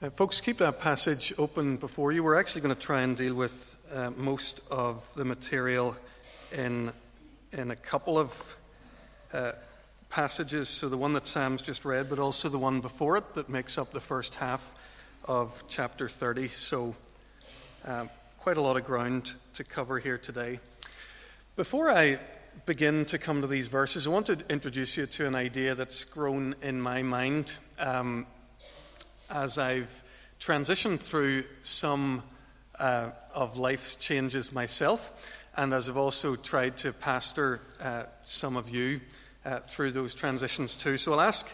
Uh, folks, keep that passage open before you. We're actually going to try and deal with uh, most of the material in, in a couple of uh, passages. So, the one that Sam's just read, but also the one before it that makes up the first half of chapter 30. So, um, quite a lot of ground to cover here today. Before I begin to come to these verses, I want to introduce you to an idea that's grown in my mind. Um, as I've transitioned through some uh, of life's changes myself, and as I've also tried to pastor uh, some of you uh, through those transitions too. So I'll ask,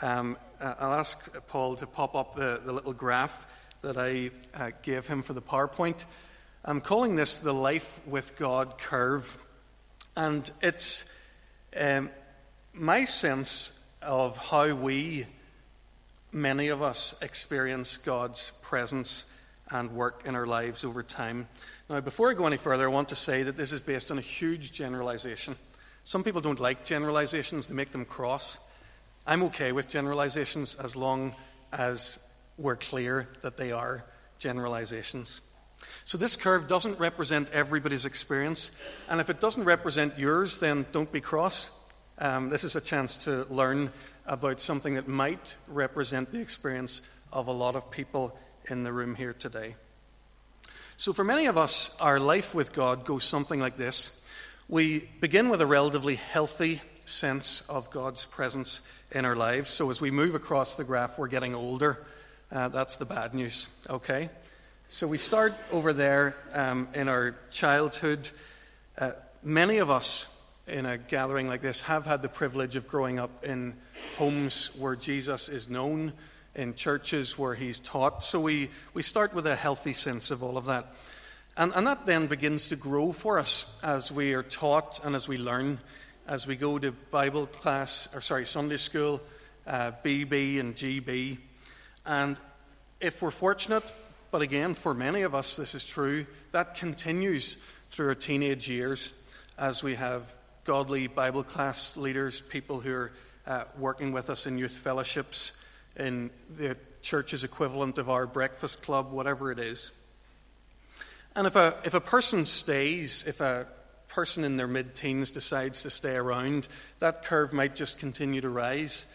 um, uh, I'll ask Paul to pop up the, the little graph that I uh, gave him for the PowerPoint. I'm calling this the Life with God curve, and it's um, my sense of how we many of us experience God's presence and work in our lives over time. Now, before I go any further, I want to say that this is based on a huge generalization. Some people don't like generalizations, they make them cross. I'm okay with generalizations as long as we're clear that they are generalizations. So, this curve doesn't represent everybody's experience, and if it doesn't represent yours, then don't be cross. Um, this is a chance to learn about something that might represent the experience of a lot of people in the room here today. So, for many of us, our life with God goes something like this. We begin with a relatively healthy sense of God's presence in our lives. So, as we move across the graph, we're getting older. Uh, that's the bad news, okay? So, we start over there um, in our childhood. Uh, many of us in a gathering like this have had the privilege of growing up in homes where Jesus is known, in churches where he's taught. So we, we start with a healthy sense of all of that. And, and that then begins to grow for us as we are taught and as we learn, as we go to Bible class, or sorry, Sunday school, uh, BB and GB. And if we're fortunate, but again, for many of us, this is true, that continues through our teenage years as we have godly Bible class leaders, people who are uh, working with us in youth fellowships, in the church's equivalent of our breakfast club, whatever it is. And if a, if a person stays, if a person in their mid teens decides to stay around, that curve might just continue to rise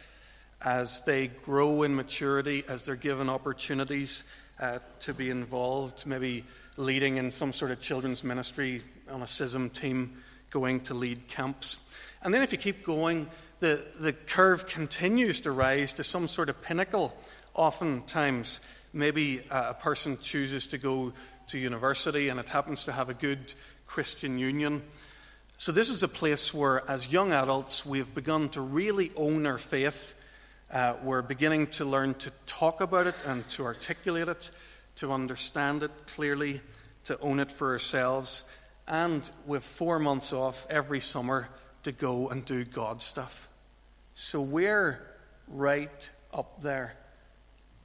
as they grow in maturity, as they're given opportunities uh, to be involved, maybe leading in some sort of children's ministry on a CISM team going to lead camps. And then if you keep going, the, the curve continues to rise to some sort of pinnacle. Oftentimes, maybe a person chooses to go to university and it happens to have a good Christian union. So, this is a place where, as young adults, we've begun to really own our faith. Uh, we're beginning to learn to talk about it and to articulate it, to understand it clearly, to own it for ourselves and with four months off every summer to go and do God stuff. So we're right up there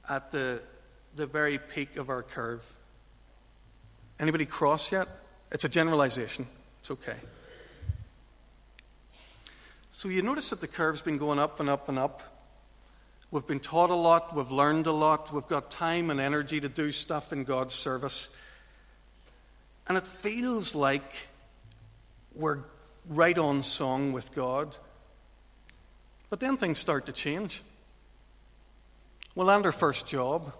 at the, the very peak of our curve. Anybody cross yet? It's a generalization. It's okay. So you notice that the curve's been going up and up and up. We've been taught a lot, we've learned a lot, we've got time and energy to do stuff in God's service. And it feels like we're right on song with God. But then things start to change. We land our first job.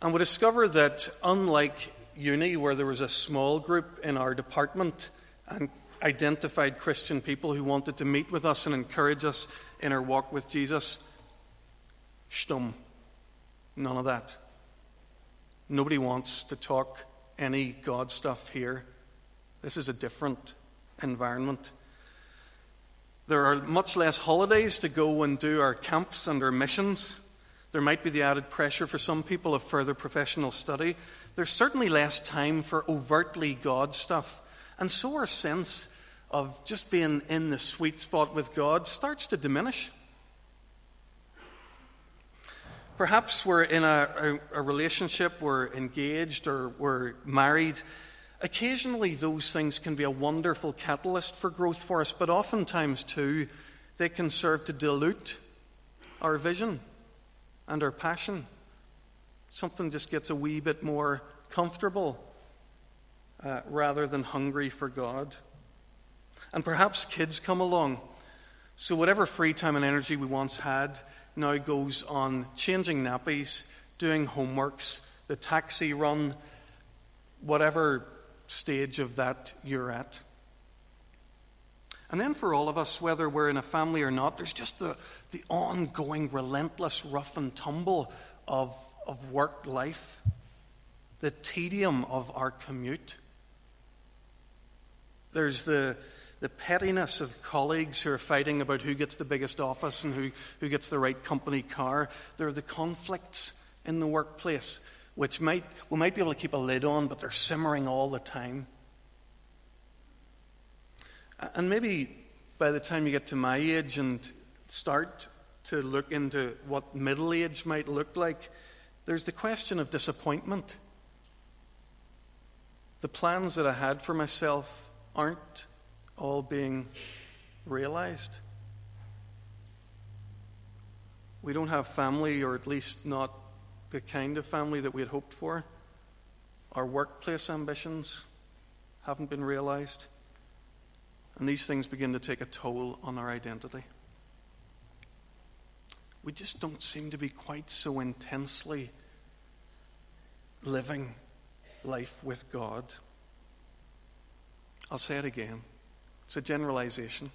And we discover that, unlike uni, where there was a small group in our department and identified Christian people who wanted to meet with us and encourage us in our walk with Jesus, stum. None of that. Nobody wants to talk any God stuff here. This is a different environment. There are much less holidays to go and do our camps and our missions. There might be the added pressure for some people of further professional study. There's certainly less time for overtly God stuff. And so our sense of just being in the sweet spot with God starts to diminish. Perhaps we're in a, a, a, relationship, we're engaged, or we're married. Occasionally, those things can be a wonderful catalyst for growth for us, but oftentimes, too, they can serve to dilute our vision and our passion Something just gets a wee bit more comfortable uh, rather than hungry for God. And perhaps kids come along. So, whatever free time and energy we once had now goes on changing nappies, doing homeworks, the taxi run, whatever stage of that you're at. And then for all of us, whether we're in a family or not, there's just the, the ongoing, relentless rough and tumble of, of work life, the tedium of our commute. There's the, the pettiness of colleagues who are fighting about who gets the biggest office and who, who gets the right company car. There are the conflicts in the workplace, which might, we might be able to keep a lid on, but they're simmering all the time. And maybe by the time you get to my age and start to look into what middle age might look like, there's the question of disappointment. The plans that I had for myself aren't all being realized. We don't have family, or at least not the kind of family that we had hoped for. Our workplace ambitions haven't been realized. And these things begin to take a toll on our identity. We just don't seem to be quite so intensely living life with God. I'll say it again. It's a generalization.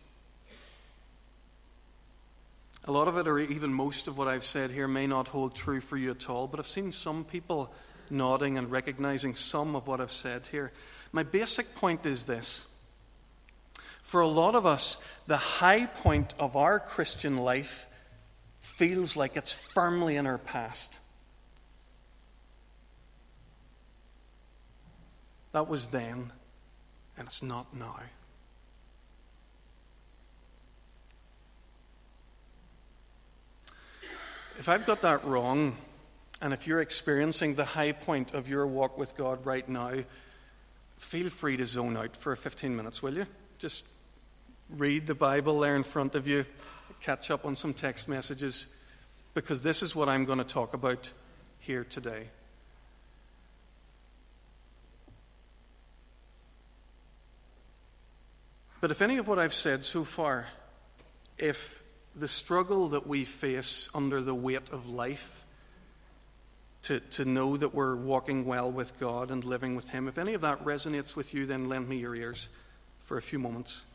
A lot of it, or even most of what I've said here, may not hold true for you at all, but I've seen some people nodding and recognizing some of what I've said here. My basic point is this. For a lot of us, the high point of our Christian life feels like it's firmly in our past. That was then, and it's not now. If I've got that wrong, and if you're experiencing the high point of your walk with God right now, feel free to zone out for 15 minutes, will you? Just read the Bible there in front of you, catch up on some text messages, because this is what I'm going to talk about here today. But if any of what I've said so far, if the struggle that we face under the weight of life to, to know that we're walking well with God and living with Him. If any of that resonates with you, then lend me your ears for a few moments.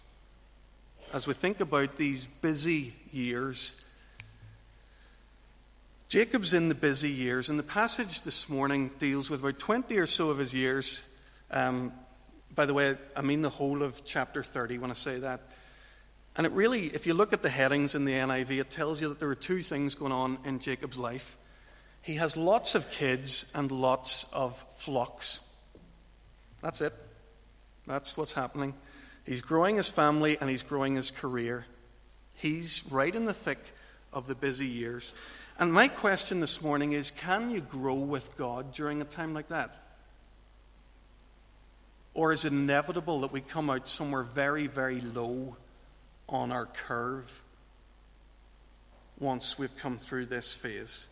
As we think about these busy years, Jacob's in the busy years, and the passage this morning deals with about 20 or so of his years. Um, by the way, I mean the whole of chapter 30 when I say that. And it really, if you look at the headings in the NIV, it tells you that there are two things going on in Jacob's life. He has lots of kids and lots of flocks. That's it. That's what's happening. He's growing his family and he's growing his career. He's right in the thick of the busy years. And my question this morning is can you grow with God during a time like that? Or is it inevitable that we come out somewhere very, very low on our curve once we've come through this phase?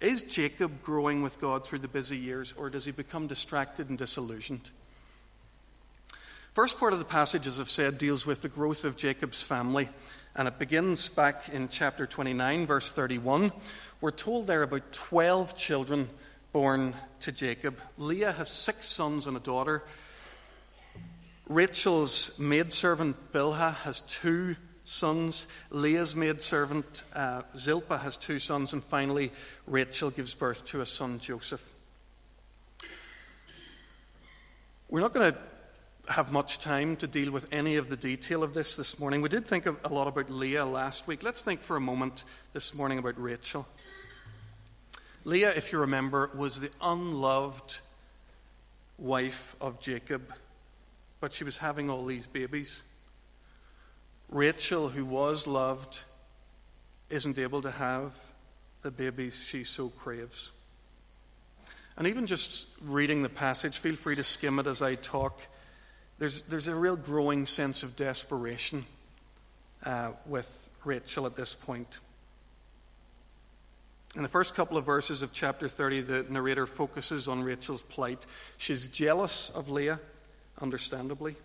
Is Jacob growing with God through the busy years, or does he become distracted and disillusioned? First part of the passage, as I've said, deals with the growth of Jacob's family, and it begins back in chapter 29, verse 31. We're told there about 12 children born to Jacob. Leah has six sons and a daughter. Rachel's maidservant Bilhah has two sons. Leah's maidservant uh, Zilpah has two sons. And finally, Rachel gives birth to a son, Joseph. We're not going to have much time to deal with any of the detail of this this morning. We did think a lot about Leah last week. Let's think for a moment this morning about Rachel. Leah, if you remember, was the unloved wife of Jacob but she was having all these babies. Rachel, who was loved, isn't able to have the babies she so craves. And even just reading the passage, feel free to skim it as I talk. There's, there's a real growing sense of desperation uh, with Rachel at this point. In the first couple of verses of chapter 30, the narrator focuses on Rachel's plight. She's jealous of Leah, understandably.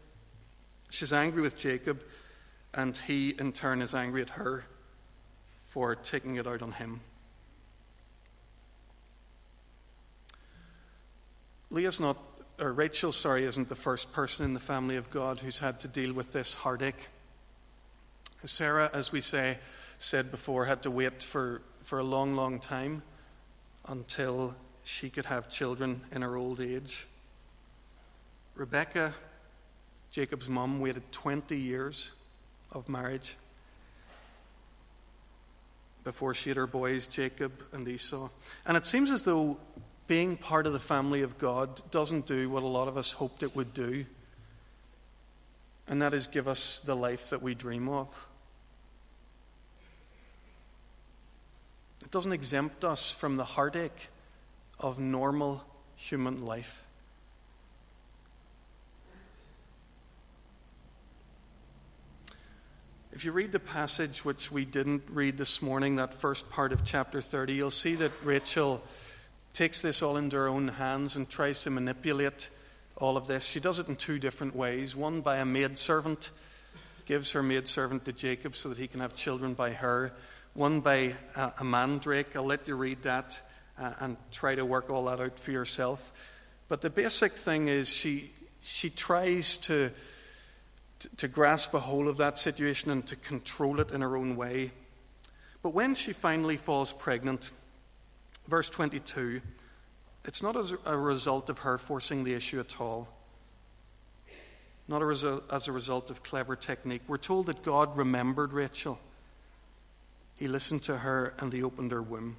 She's angry with Jacob, and he, in turn, is angry at her for taking it out on him. Leah's not, or Rachel, sorry, isn't the first person in the family of God who's had to deal with this heartache. Sarah, as we say, said before, had to wait for, for a long, long time until she could have children in her old age. Rebecca, Jacob's mum, waited 20 years of marriage before she had her boys, Jacob and Esau. And it seems as though being part of the family of God doesn't do what a lot of us hoped it would do, and that is give us the life that we dream of. It doesn't exempt us from the heartache of normal human life. If you read the passage which we didn't read this morning, that first part of chapter 30, you'll see that Rachel takes this all into her own hands and tries to manipulate all of this. She does it in two different ways one by a maidservant, gives her maidservant to Jacob so that he can have children by her, one by a, a mandrake. I'll let you read that uh, and try to work all that out for yourself. But the basic thing is she, she tries to, to, grasp a hold of that situation and to control it in her own way. But when she finally falls pregnant, verse 22, it's not as a result of her forcing the issue at all, not as a result of clever technique. We're told that God remembered Rachel. He listened to her and he opened her womb.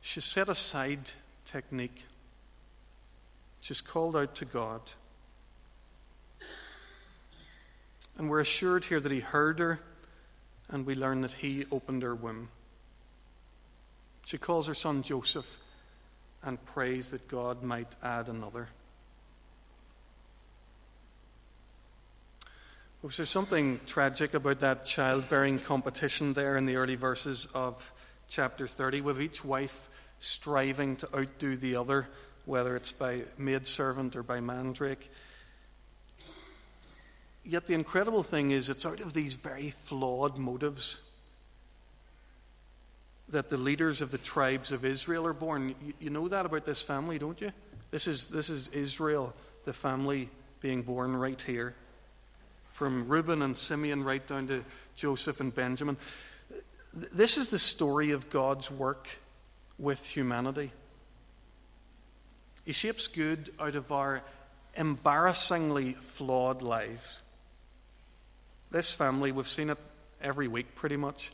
She set aside technique. She's called out to God. And we're assured here that he heard her, and we learn that he opened her womb. She calls her son Joseph and prays that God might add another. Was there something tragic about that childbearing competition there in the early verses of chapter 30, with each wife striving to outdo the other, whether it's by maidservant or by mandrake? Yet the incredible thing is, it's out of these very flawed motives that the leaders of the tribes of Israel are born. You, you know that about this family, don't you? This is, this is Israel, the family being born right here. From Reuben and Simeon right down to Joseph and Benjamin. This is the story of God's work with humanity. He shapes good out of our embarrassingly flawed lives. This family, we've seen it every week pretty much.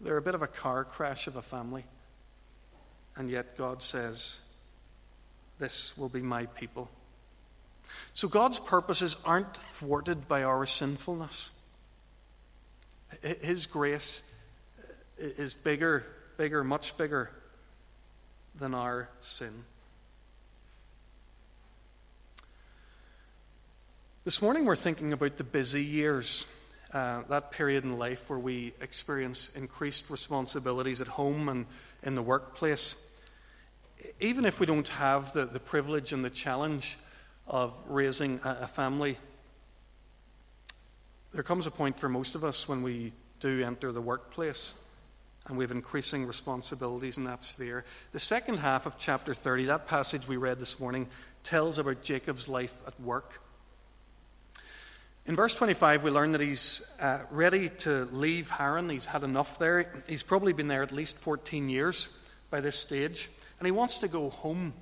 They're a bit of a car crash of a family. And yet God says, This will be my people. So God's purposes aren't thwarted by our sinfulness. His grace uh, is bigger, bigger, much bigger than our sin. This morning we're thinking about the busy years uh, that period in life where we experience increased responsibilities at home and in the workplace, even if we don't have the, the privilege and the challenge of raising a, a family, there comes a point for most of us when we do enter the workplace and we have increasing responsibilities in that sphere. The second half of chapter 30, that passage we read this morning, tells about Jacob's life at work. In verse 25, we learn that he's uh, ready to leave Haran. He's had enough there. He's probably been there at least 14 years by this stage, and he wants to go home.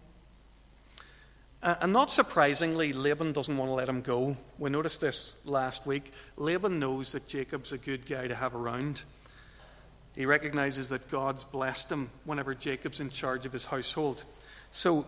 And not surprisingly, Laban doesn't want to let him go. We noticed this last week. Laban knows that Jacob's a good guy to have around. He recognizes that God's blessed him whenever Jacob's in charge of his household. So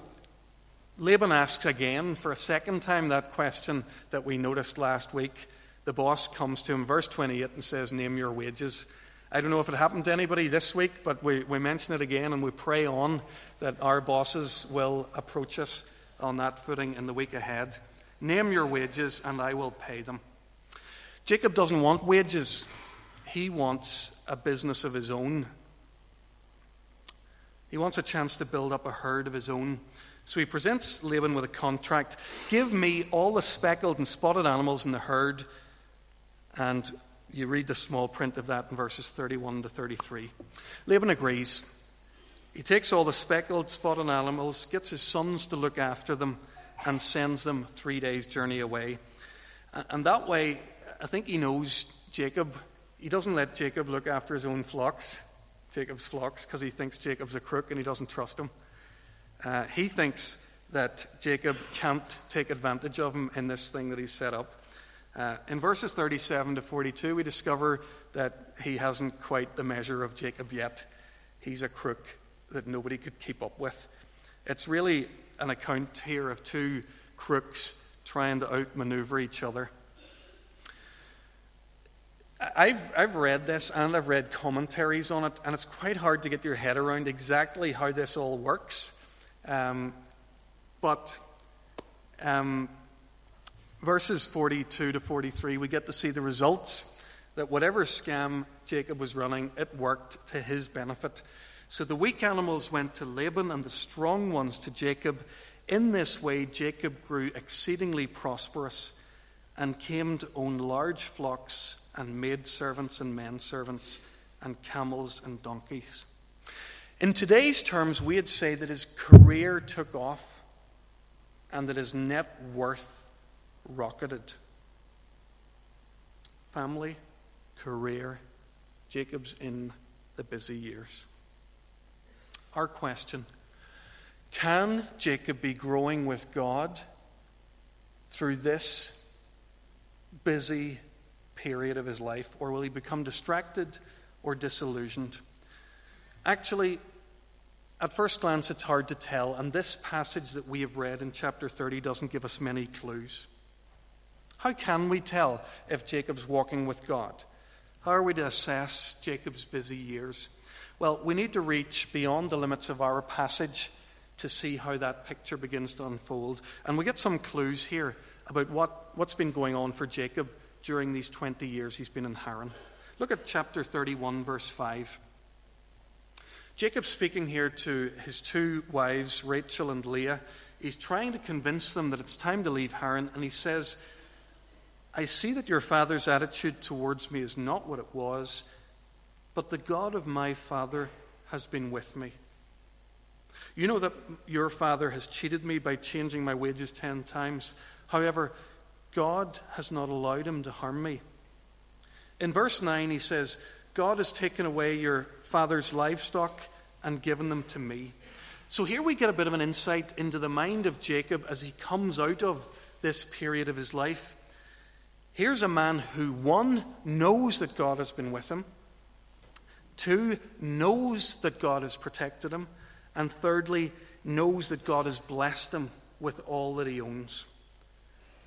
Laban asks again for a second time that question that we noticed last week. The boss comes to him, verse 28, and says, Name your wages. I don't know if it happened to anybody this week, but we, we mention it again and we pray on that our bosses will approach us on that footing in the week ahead. Name your wages and I will pay them. Jacob doesn't want wages, he wants a business of his own. He wants a chance to build up a herd of his own. So he presents Laban with a contract Give me all the speckled and spotted animals in the herd. And you read the small print of that in verses 31 to 33. Laban agrees. He takes all the speckled, spotted animals, gets his sons to look after them, and sends them three days' journey away. And that way, I think he knows Jacob. He doesn't let Jacob look after his own flocks, Jacob's flocks, because he thinks Jacob's a crook and he doesn't trust him. Uh, he thinks that Jacob can't take advantage of him in this thing that he's set up. Uh, in verses 37 to 42, we discover that he hasn't quite the measure of Jacob yet. He's a crook that nobody could keep up with. It's really an account here of two crooks trying to outmaneuver each other. I've, I've read this and I've read commentaries on it, and it's quite hard to get your head around exactly how this all works. Um, but um, verses 42 to 43, we get to see the results that whatever scam Jacob was running, it worked to his benefit. So the weak animals went to Laban and the strong ones to Jacob. In this way, Jacob grew exceedingly prosperous and came to own large flocks and maid servants and men servants and camels and donkeys. In today's terms, we'd say that his career took off and that his net worth rocketed. Family, career, Jacob's in the busy years. Our question Can Jacob be growing with God through this busy period of his life, or will he become distracted or disillusioned? Actually, at first glance, it's hard to tell, and this passage that we have read in chapter 30 doesn't give us many clues. How can we tell if Jacob's walking with God? How are we to assess Jacob's busy years? Well, we need to reach beyond the limits of our passage to see how that picture begins to unfold. And we get some clues here about what, what's been going on for Jacob during these 20 years he's been in Haran. Look at chapter 31, verse 5. Jacob's speaking here to his two wives, Rachel and Leah. He's trying to convince them that it's time to leave Haran, and he says, I see that your father's attitude towards me is not what it was, but the God of my father has been with me. You know that your father has cheated me by changing my wages ten times. However, God has not allowed him to harm me. In verse 9, he says, God has taken away your father's livestock and given them to me. So here we get a bit of an insight into the mind of Jacob as he comes out of this period of his life. Here's a man who, one, knows that God has been with him, two, knows that God has protected him, and thirdly, knows that God has blessed him with all that he owns.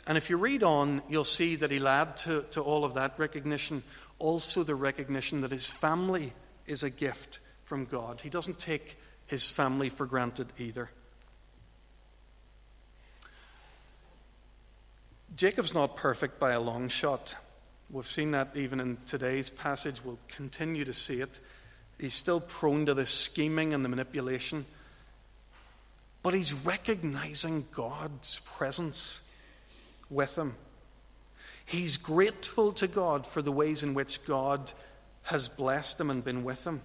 And if you read on, you'll see that he'll add to, to all of that recognition also the recognition that his family is a gift from God. He doesn't take his family for granted either. Jacob's not perfect by a long shot. We've seen that even in today's passage. We'll continue to see it. He's still prone to the scheming and the manipulation. But he's recognizing God's presence with him. He's grateful to God for the ways in which God has blessed him and been with him.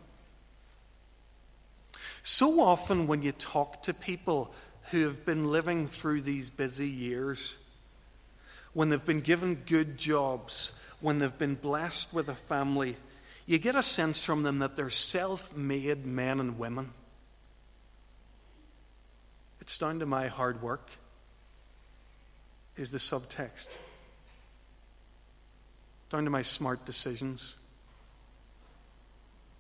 So often, when you talk to people who have been living through these busy years, when they've been given good jobs, when they've been blessed with a family, you get a sense from them that they're self made men and women. It's down to my hard work, is the subtext down to my smart decisions,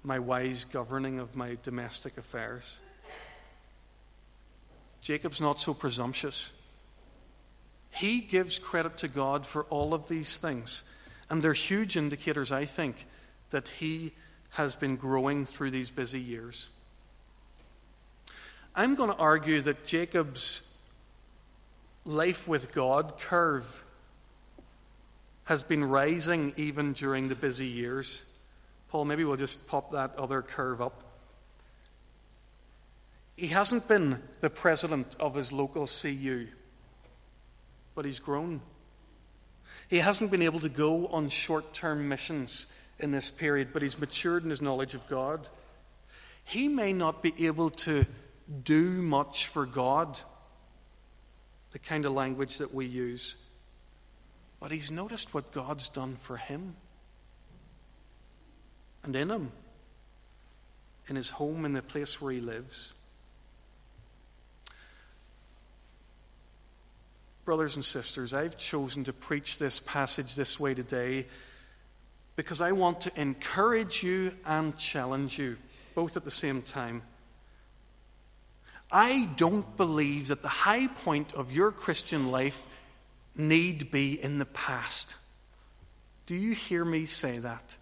my wise governing of my domestic affairs. Jacob's not so presumptuous. He gives credit to God for all of these things. And they're huge indicators, I think, that he has been growing through these busy years. I'm going to argue that Jacob's life with God curve has been rising even during the busy years. Paul, maybe we'll just pop that other curve up. He hasn't been the president of his local CU, but he's grown. He hasn't been able to go on short term missions in this period, but he's matured in his knowledge of God. He may not be able to do much for God, the kind of language that we use, but he's noticed what God's done for him and in him, in his home, in the place where he lives. Brothers and sisters, I've chosen to preach this passage this way today because I want to encourage you and challenge you, both at the same time. I don't believe that the high point of your Christian life need be in the past. Do you hear me say that?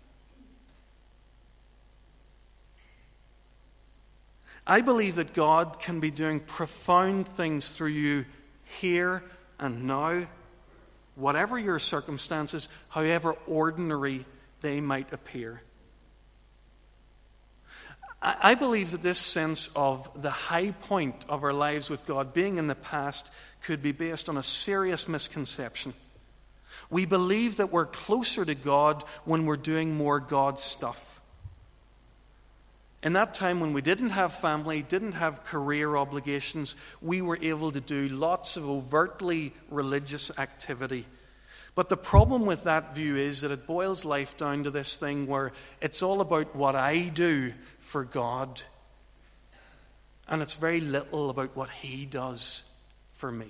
I believe that God can be doing profound things through you here and now, whatever your circumstances, however ordinary they might appear. I believe that this sense of the high point of our lives with God being in the past could be based on a serious misconception. We believe that we're closer to God when we're doing more God stuff. In that time when we didn't have family, didn't have career obligations, we were able to do lots of overtly religious activity. But the problem with that view is that it boils life down to this thing where it's all about what I do for God, and it's very little about what He does for me.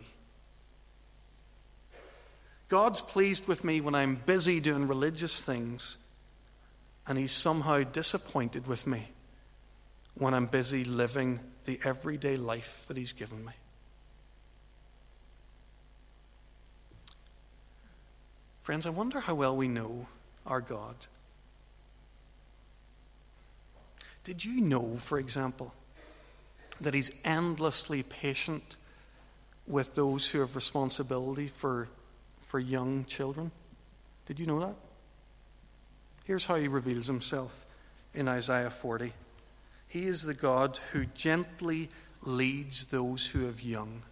God's pleased with me when I'm busy doing religious things, and He's somehow disappointed with me when I'm busy living the everyday life that He's given me. Friends, I wonder how well we know our God. Did you know, for example, that He's endlessly patient with those who have responsibility for, for young children? Did you know that? Here's how He reveals Himself in Isaiah 40. He is the God who gently leads those who have young.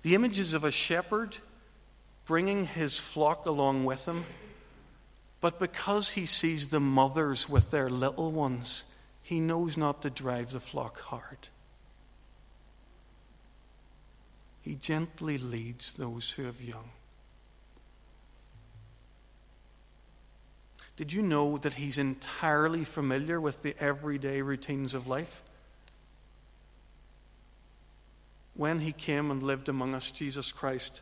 The images of a shepherd bringing his flock along with him, but because he sees the mothers with their little ones, he knows not to drive the flock hard. He gently leads those who have young. Did you know that he's entirely familiar with the everyday routines of life? When he came and lived among us, Jesus Christ,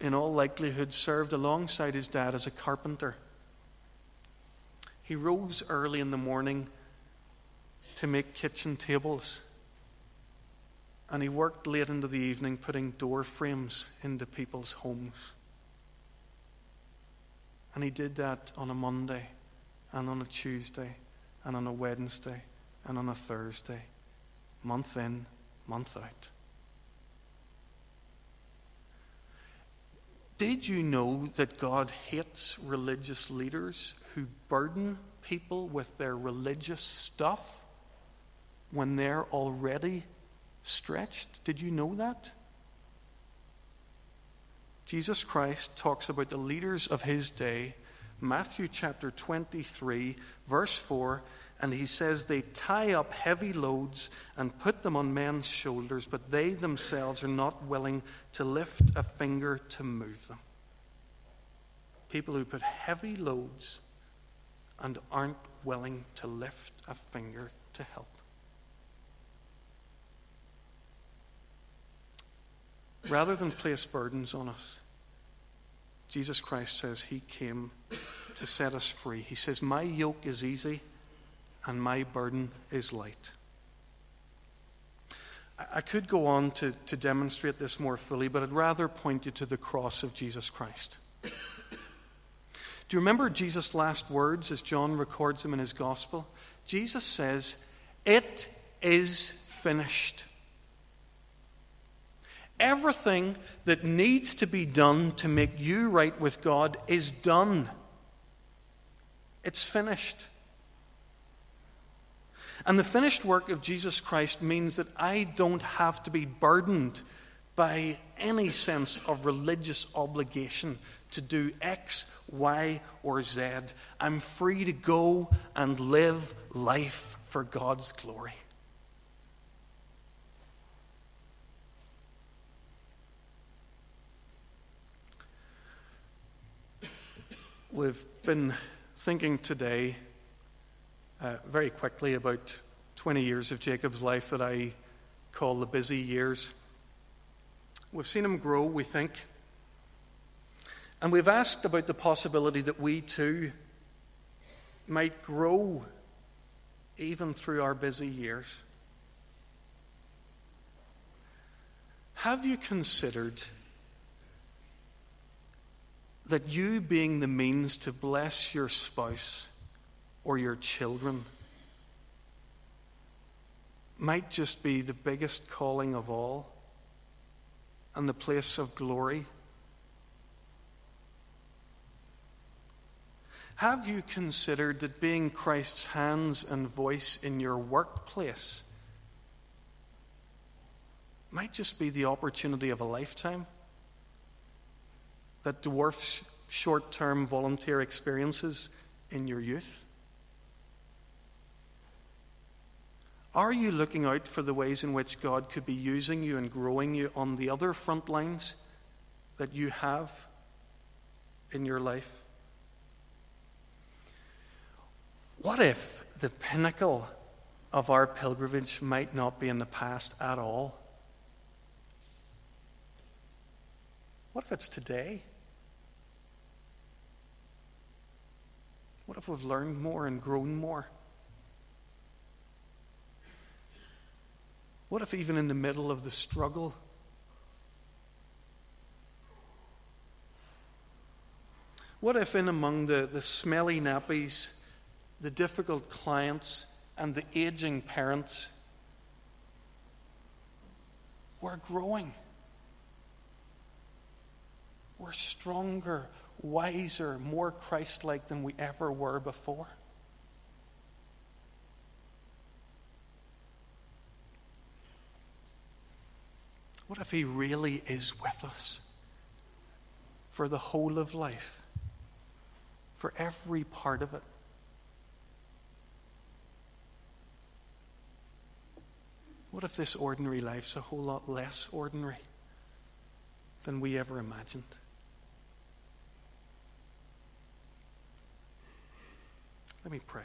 in all likelihood, served alongside his dad as a carpenter. He rose early in the morning to make kitchen tables. And he worked late into the evening putting door frames into people's homes. And he did that on a Monday, and on a Tuesday, and on a Wednesday, and on a Thursday, month in, month out. Did you know that God hates religious leaders who burden people with their religious stuff when they're already stretched? Did you know that? Jesus Christ talks about the leaders of his day, Matthew chapter 23, verse 4, and he says they tie up heavy loads and put them on men's shoulders, but they themselves are not willing to lift a finger to move them. People who put heavy loads and aren't willing to lift a finger to help. Rather than place burdens on us, Jesus Christ says he came to set us free. He says, My yoke is easy and my burden is light. I could go on to, to demonstrate this more fully, but I'd rather point you to the cross of Jesus Christ. Do you remember Jesus' last words as John records them in his gospel? Jesus says, It is finished. Everything that needs to be done to make you right with God is done. It's finished. And the finished work of Jesus Christ means that I don't have to be burdened by any sense of religious obligation to do X, Y, or Z. I'm free to go and live life for God's glory. We've been thinking today uh, very quickly about 20 years of Jacob's life that I call the busy years. We've seen him grow, we think. And we've asked about the possibility that we too might grow even through our busy years. Have you considered that you being the means to bless your spouse or your children might just be the biggest calling of all and the place of glory? Have you considered that being Christ's hands and voice in your workplace might just be the opportunity of a lifetime that dwarfs short term volunteer experiences in your youth? Are you looking out for the ways in which God could be using you and growing you on the other front lines that you have in your life? What if the pinnacle of our pilgrimage might not be in the past at all? What if it's today? What if we've learned more and grown more? What if, even in the middle of the struggle, what if, in among the, the smelly nappies, the difficult clients, and the aging parents, we're growing? We're stronger, wiser, more Christ like than we ever were before. What if He really is with us for the whole of life, for every part of it? What if this ordinary life's a whole lot less ordinary than we ever imagined? Let me pray.